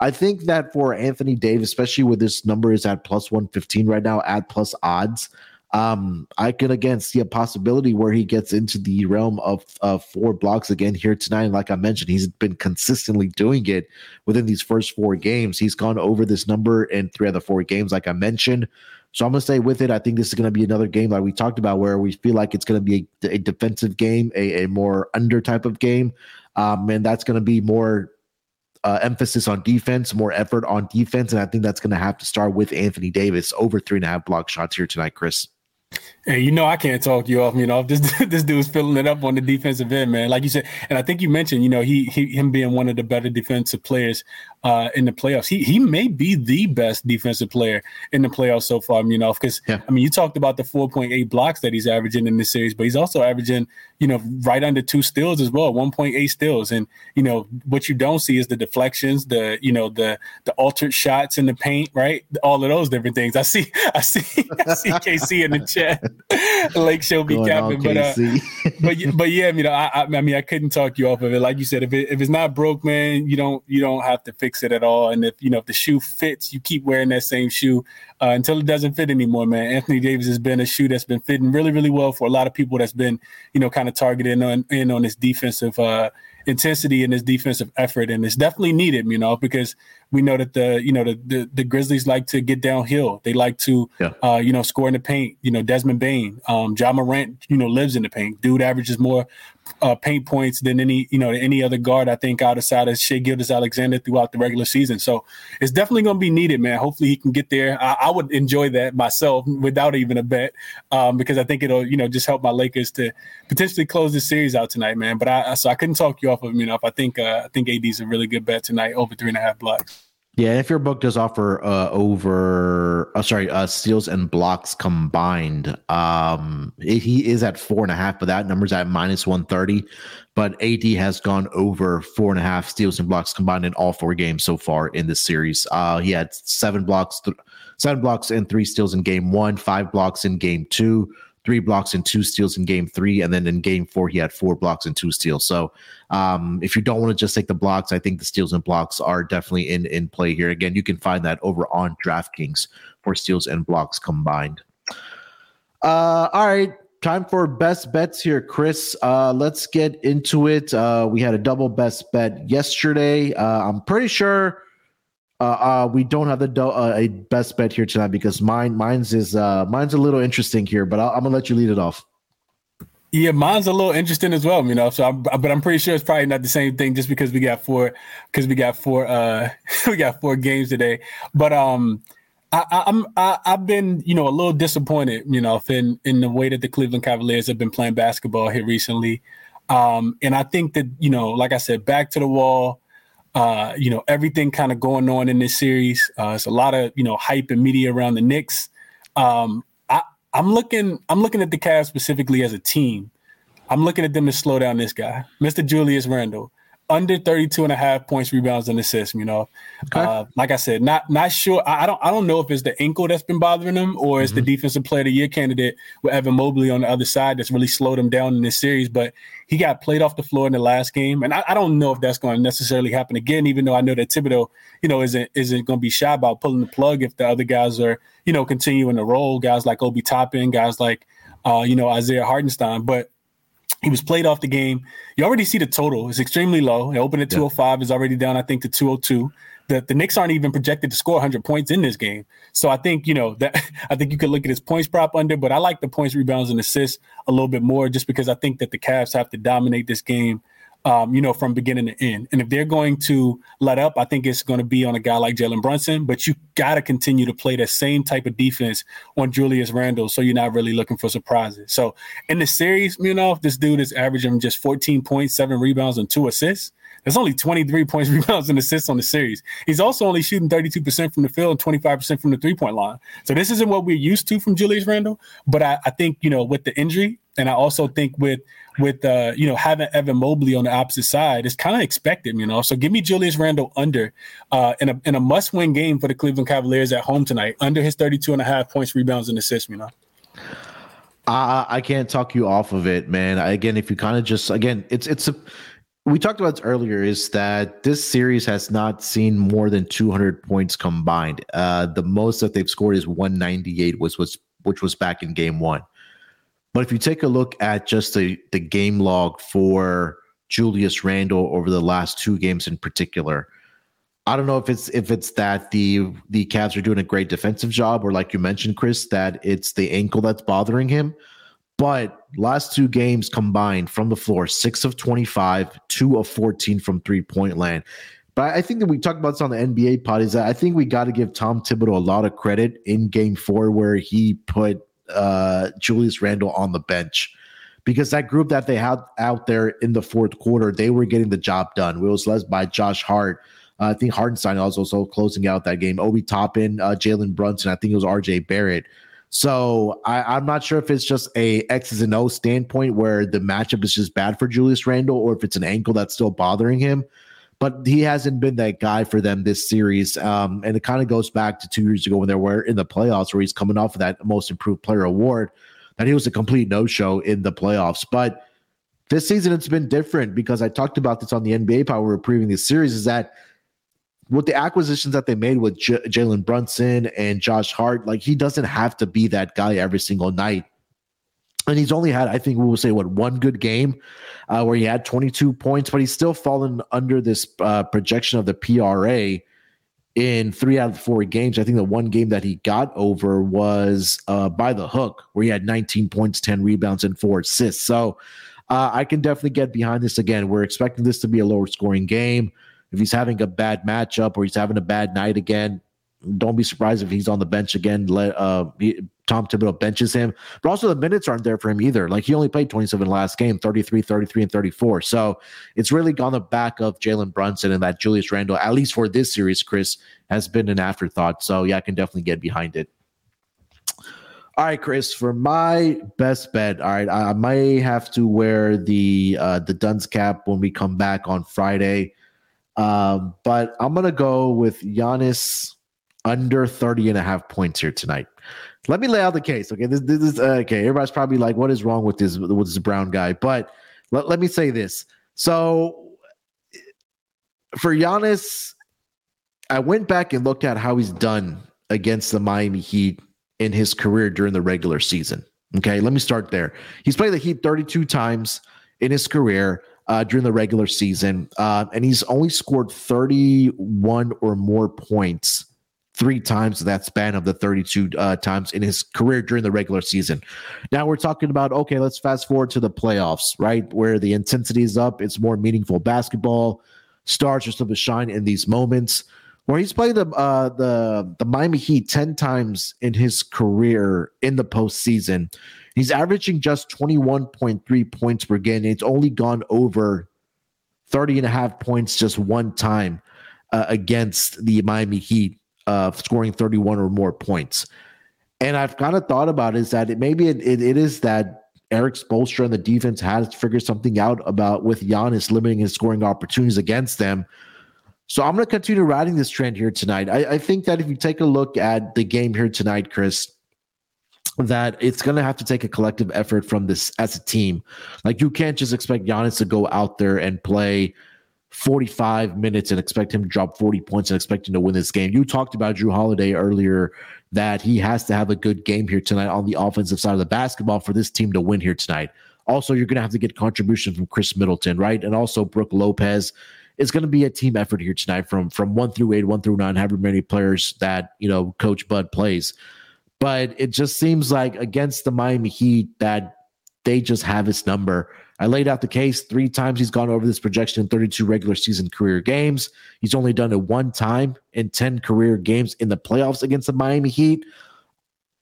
I think that for Anthony Davis, especially with this number is at plus 115 right now at plus odds, um, I can again see a possibility where he gets into the realm of four blocks again here tonight. And like I mentioned, he's been consistently doing it within these first four games. He's gone over this number in three of the four games, like I mentioned. So I'm going to stay with it. I think this is going to be another game like we talked about where we feel like it's going to be a, a defensive game, a, a, more under type of game. Um, and that's going to be more uh, emphasis on defense, more effort on defense, and I think that's going to have to start with Anthony Davis over three and a half block shots here tonight, Chris. Hey, you know I can't talk you off. You know this [laughs] this dude's filling it up on the defensive end, man. Like you said, and I think you mentioned, you know, he, he him being one of the better defensive players uh, in the playoffs. He he may be the best defensive player in the playoffs so far, you know, because yeah. I mean you talked about the 4.8 blocks that he's averaging in this series, but he's also averaging, you know, right under two steals as well, 1.8 steals. And, you know, what you don't see is the deflections, the, you know, the the altered shots in the paint, right? All of those different things. I see [laughs] I see I see KC in the chat. [laughs] Lake Show be capping, but uh, [laughs] but but yeah, you know, I, I mean I couldn't talk you off of it. Like you said, if it, if it's not broke, man, you don't you don't have to fix it at all. And if you know if the shoe fits, you keep wearing that same shoe uh, until it doesn't fit anymore, man. Anthony Davis has been a shoe that's been fitting really really well for a lot of people. That's been you know kind of targeted on in on this defensive uh, intensity and this defensive effort, and it's definitely needed, you know, because we know that the you know the the, the Grizzlies like to get downhill. They like to yeah. uh, you know score in the paint. You know, Desmond Bane, um, Ja Morant, you know, lives in the paint. Dude averages more uh, paint points than any you know any other guard I think outside of Shai Gilgeous-Alexander throughout the regular season. So it's definitely going to be needed, man. Hopefully he can get there. I, I would enjoy that myself without even a bet um, because I think it'll you know just help my Lakers to potentially close the series out tonight, man. But I so I couldn't talk you off of him enough. I think uh, I think AD's a really good bet tonight over three and a half blocks. Yeah, if your book does offer uh, over, uh, sorry, uh, steals and blocks combined, um, he is at four and a half, but that number's at minus one thirty. But AD has gone over four and a half steals and blocks combined in all four games so far in this series. Uh, he had seven blocks, th- seven blocks and three steals in game one, five blocks in game two, three blocks and two steals in game three. And then in game four, he had four blocks and two steals. So um, if you don't want to just take the blocks, I think the steals and blocks are definitely in, in play here. Again, you can find that over on DraftKings for steals and blocks combined. Uh, all right time for best bets here, Chris. Uh, let's get into it. Uh, we had a double best bet yesterday. Uh, I'm pretty sure uh, uh, we don't have the do- uh, a best bet here tonight because mine mine's is uh, mine's a little interesting here, but i am gonna let you lead it off. Yeah, mine's a little interesting as well, you know. So, I'm, but I'm pretty sure it's probably not the same thing just because we got four, because we got four, uh, [laughs] we got four games today. But um, I, I'm I, I've been you know a little disappointed, you know, in in the way that the Cleveland Cavaliers have been playing basketball here recently. Um, and I think that you know, like I said, back to the wall uh, you know, everything kind of going on in this series. Uh, it's a lot of you know hype and media around the Knicks. Um, I, I'm looking, I'm looking at the Cavs specifically as a team. I'm looking at them to slow down this guy, Mr. Julius Randle under 32 and a half points, rebounds, and assists, you know. Okay. Uh, like I said, not not sure. I, I, don't I don't know if it's the ankle that's been bothering him or it's mm-hmm. the defensive player of the year candidate with Evan Mobley on the other side that's really slowed him down in this series. But he got played off the floor in the last game. And I, I don't know if that's going to necessarily happen again, even though I know that Thibodeau, you know, isn't isn't going to be shy about pulling the plug if the other guys are, you know, continuing to roll, guys like Obi Toppin, guys like uh, you know, Isaiah Hartenstein. But he was played off the game. You already see the total is extremely low. It opened at 205, is already down, I think, to 202. The, the Knicks aren't even projected to score 100 points in this game. So I think, you know, that [laughs] I think you could look at his points prop under, but I like the points, rebounds, and assists a little bit more just because I think that the Cavs have to dominate this game um, you know, from beginning to end. And if they're going to let up, I think it's going to be on a guy like Jalen Brunson. But you got to continue to play the same type of defense on Julius Randle, so you're not really looking for surprises. So in the series, you know, if this dude is averaging just 14 points, seven rebounds, and two assists. There's only 23 [laughs] points, rebounds, and assists on the series. He's also only shooting 32% from the field and 25% from the three point line. So this isn't what we're used to from Julius Randle. But I, I think, you know, with the injury, and I also think with with uh, you know having Evan Mobley on the opposite side it's kind of expected, you know. So give me Julius Randle under uh, in a in a must win game for the Cleveland Cavaliers at home tonight, under his 32 and a half points, rebounds, and assists, you know. I, I can't talk you off of it, man. I, again, if you kind of just again, it's it's a we talked about this earlier is that this series has not seen more than 200 points combined. Uh, the most that they've scored is 198, was was which was back in game one. But if you take a look at just the, the game log for Julius Randle over the last two games in particular, I don't know if it's if it's that the the Cavs are doing a great defensive job, or like you mentioned, Chris, that it's the ankle that's bothering him. But last two games combined from the floor, six of 25, two of 14 from three point land. But I think that we talked about this on the NBA pod is that I think we got to give Tom Thibodeau a lot of credit in game four where he put uh, Julius Randle on the bench because that group that they had out there in the fourth quarter, they were getting the job done. It was led by Josh Hart, Uh, I think Hartenstein was also closing out that game. Obi Toppin, uh, Jalen Brunson. I think it was RJ Barrett. So I, am not sure if it's just a X's and O standpoint where the matchup is just bad for Julius Randle, or if it's an ankle that's still bothering him. But he hasn't been that guy for them this series. Um, and it kind of goes back to two years ago when they were in the playoffs, where he's coming off of that Most Improved Player award. That he was a complete no show in the playoffs. But this season, it's been different because I talked about this on the NBA Power. We this series. Is that with the acquisitions that they made with J- Jalen Brunson and Josh Hart, like he doesn't have to be that guy every single night. And he's only had, I think we will say, what one good game uh, where he had 22 points, but he's still fallen under this uh, projection of the PRA in three out of four games. I think the one game that he got over was uh, by the hook, where he had 19 points, 10 rebounds, and four assists. So uh, I can definitely get behind this again. We're expecting this to be a lower scoring game if he's having a bad matchup or he's having a bad night again, don't be surprised if he's on the bench again. Let uh, Tom Thibodeau benches him, but also the minutes aren't there for him either. Like he only played 27 last game, 33, 33, and 34. So it's really gone the back of Jalen Brunson and that Julius Randle, at least for this series, Chris, has been an afterthought. So yeah, I can definitely get behind it. All right, Chris, for my best bet, all right, I may have to wear the uh, the Duns cap when we come back on Friday. Um, but I'm to go with Giannis under 30 and a half points here tonight. Let me lay out the case. Okay. This, this is uh, okay. Everybody's probably like, what is wrong with this, with this brown guy? But let, let me say this. So for Giannis, I went back and looked at how he's done against the Miami Heat in his career during the regular season. Okay. Let me start there. He's played the Heat 32 times in his career uh, during the regular season, uh, and he's only scored 31 or more points three times that span of the 32 uh, times in his career during the regular season. Now we're talking about okay, let's fast forward to the playoffs, right, where the intensity is up, it's more meaningful basketball. Stars are still to shine in these moments. Where he's played the uh, the the Miami Heat ten times in his career in the postseason, He's averaging just 21.3 points per game. It's only gone over 30 and a half points just one time uh, against the Miami Heat, scoring 31 or more points. And I've kind of thought about is that it maybe it, it, it is that Erik Spoelstra and the defense has figured something out about with Giannis limiting his scoring opportunities against them. So I'm going to continue riding this trend here tonight. I, I think that if you take a look at the game here tonight, Chris, that it's going to have to take a collective effort from this as a team. Like you can't just expect Giannis to go out there and play 45 minutes and expect him to drop 40 points and expect him to win this game. You talked about Jrue Holiday earlier that he has to have a good game here tonight on the offensive side of the basketball for this team to win here tonight. Also, you're going to have to get contribution from Khris Middleton, right? And also Brook Lopez. It's going to be a team effort here tonight from from one through eight, one through nine, however many players that you know Coach Bud plays. But it just seems like against the Miami Heat that they just have his number. I laid out the case three times he's gone over this projection in 32 regular season career games. He's only done it one time in 10 career games in the playoffs against the Miami Heat.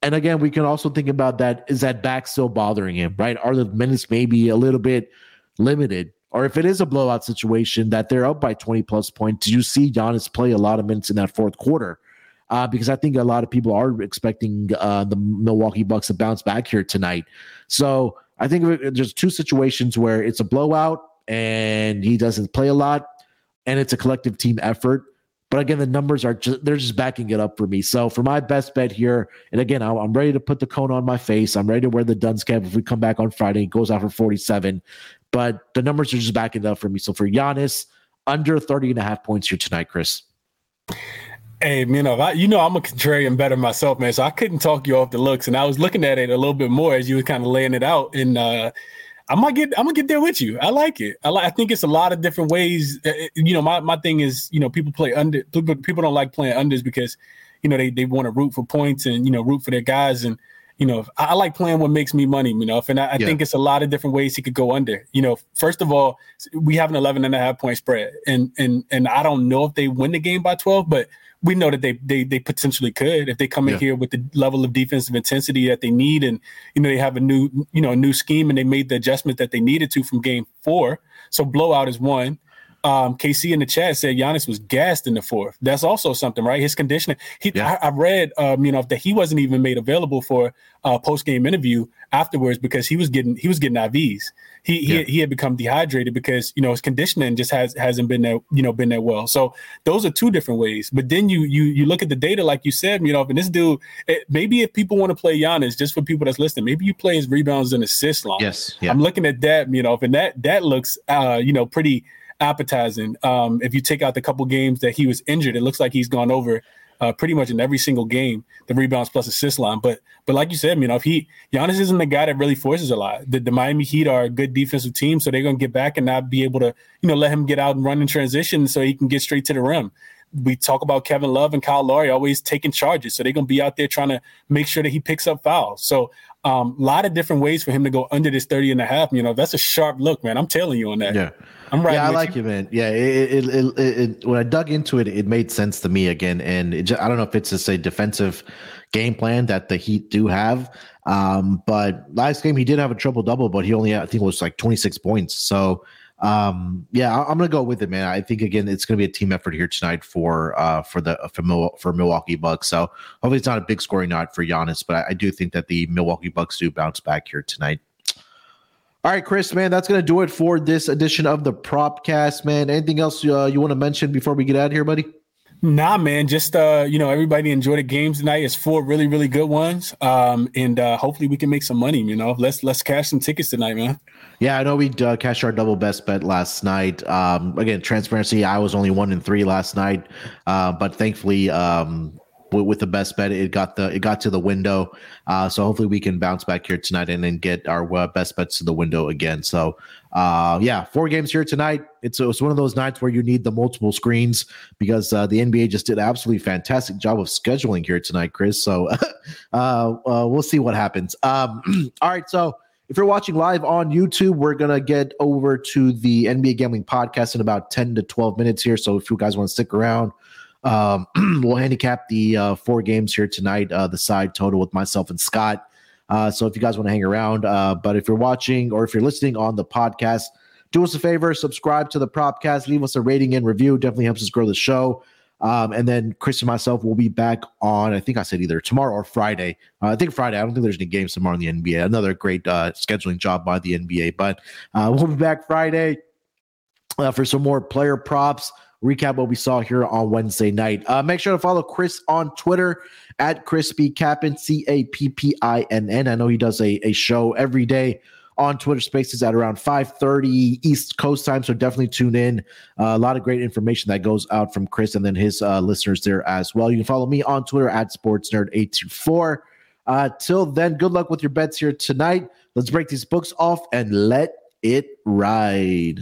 And again, we can also think about that. Is that back still bothering him, right? Are the minutes maybe a little bit limited? Or if it is a blowout situation that they're up by 20 plus points, do you see Giannis play a lot of minutes in that fourth quarter? uh, because I think a lot of people are expecting uh, the Milwaukee Bucks to bounce back here tonight. So I think uh, there's two situations where it's a blowout and he doesn't play a lot, and it's a collective team effort. But again, the numbers are just they're just backing it up for me. So for my best bet here, and again, I'm ready to put the cone on my face. I'm ready to wear the Duns cap if we come back on Friday. It goes out for 47. But the numbers are just backing it up for me. So for Giannis, under 30 and a half points here tonight, Chris. Hey, you know, I, you know, I'm a contrarian bettor myself, man. So I couldn't talk you off the looks, and I was looking at it a little bit more as you were kind of laying it out, and uh, I might get, I'm gonna get there with you. I like it. I like. I think it's a lot of different ways. Uh, uh, you know, my my thing is, you know, people play under. People don't like playing unders because, you know, they they want to root for points and you know root for their guys and you know, I, I, like playing what makes me money, you know, and I, I yeah. think it's a lot of different ways he could go under. You know, first of all, we have an 11 and a half point spread and and and I don't know if they win the game by 12, but we know that they they they potentially could if they come yeah. in here with the level of defensive intensity that they need, and you know they have a new you know a new scheme and they made the adjustment that they needed to from game four. So blowout is one. Um, KC in the chat said Giannis was gassed in the fourth. That's also something, right? His conditioning. He, yeah. I, I, read, um, you know, that he wasn't even made available for a post game interview afterwards because he was getting he was getting IVs. He yeah. he, he had become dehydrated because you know his conditioning just has hasn't been that you know been that well. So those are two different ways. But then you you you look at the data like you said, you know, and this dude it, maybe if people want to play Giannis, just for people that's listening, maybe you play his rebounds and assists long. Yes, yeah. I'm looking at that, you know, and that that looks uh you know pretty appetizing. Um, if you take out the couple games that he was injured, it looks like he's gone over uh, pretty much in every single game, the rebounds plus assist line. But but like you said, you know, if he Giannis isn't the guy that really forces a lot. The, the Miami Heat are a good defensive team, so they're gonna get back and not be able to, you know, let him get out and run in transition so he can get straight to the rim. We talk about Kevin Love and Kyle Lowry always taking charges, so they're gonna be out there trying to make sure that he picks up fouls. So a um, lot of different ways for him to go under this 30 and a half. You know, that's a sharp look, man. I'm telling you on that. Yeah. I'm right. Yeah, I like you. you, man. Yeah. It, it, it, when I dug into it, it made sense to me again. And just, I don't know if it's just a defensive game plan that the Heat do have. Um, but last game, he did have a triple double, but he only, I think it was like 26 points. So, um, yeah, I'm gonna go with it, man. I think again, it's gonna be a team effort here tonight for uh for the for, for Milwaukee Bucks. So hopefully, it's not a big scoring night for Giannis, but I, I do think that the Milwaukee Bucks do bounce back here tonight. All right, Chris, man, that's gonna do it for this edition of the Propcast, man. Anything else uh, you want to mention before we get out of here, buddy? Nah, man. Just uh, you know, everybody enjoy the games tonight. It's four really, really good ones. Um, and uh, hopefully we can make some money. You know, let's let's cash some tickets tonight, man. Yeah, I know we uh, cashed our double best bet last night. Um, again, transparency. I was only one in three last night, uh, but thankfully, um, with, the best bet. It got the it got to the window. Uh, so hopefully we can bounce back here tonight and then get our uh, best bets to the window again. So uh, yeah, four games here tonight. It's it's one of those nights where you need the multiple screens because uh, the NBA just did absolutely fantastic job of scheduling here tonight, Chris. So [laughs] we'll see what happens. Um, [clears throat] all right, so. If you're watching live on YouTube, we're going to get over to the NBA Gambling Podcast in about 10 to 12 minutes here. So if you guys want to stick around, um, [clears throat] we'll handicap the uh, four games here tonight, uh, the side total with myself and Scott. Uh, so if you guys want to hang around, uh, but if you're watching or if you're listening on the podcast, do us a favor, subscribe to the Propcast, leave us a rating and review. Definitely helps us grow the show. Um, and then Chris and myself will be back on, I think I said either tomorrow or Friday. Uh, I think Friday. I don't think there's any games tomorrow in the NBA. Another great uh, scheduling job by the NBA. But uh, we'll be back Friday uh, for some more player props recap what we saw here on Wednesday night. Uh, make sure to follow Chris on Twitter at ChrisBeCappinn, C A P P I N N. I know he does a, a show every day on Twitter Spaces at around 5:30 East Coast time. So definitely tune in. Uh, a lot of great information that goes out from Chris and then his uh, listeners there as well. You can follow me on Twitter at SportsNerd824. Uh, till then, good luck with your bets here tonight. Let's break these books off and let it ride.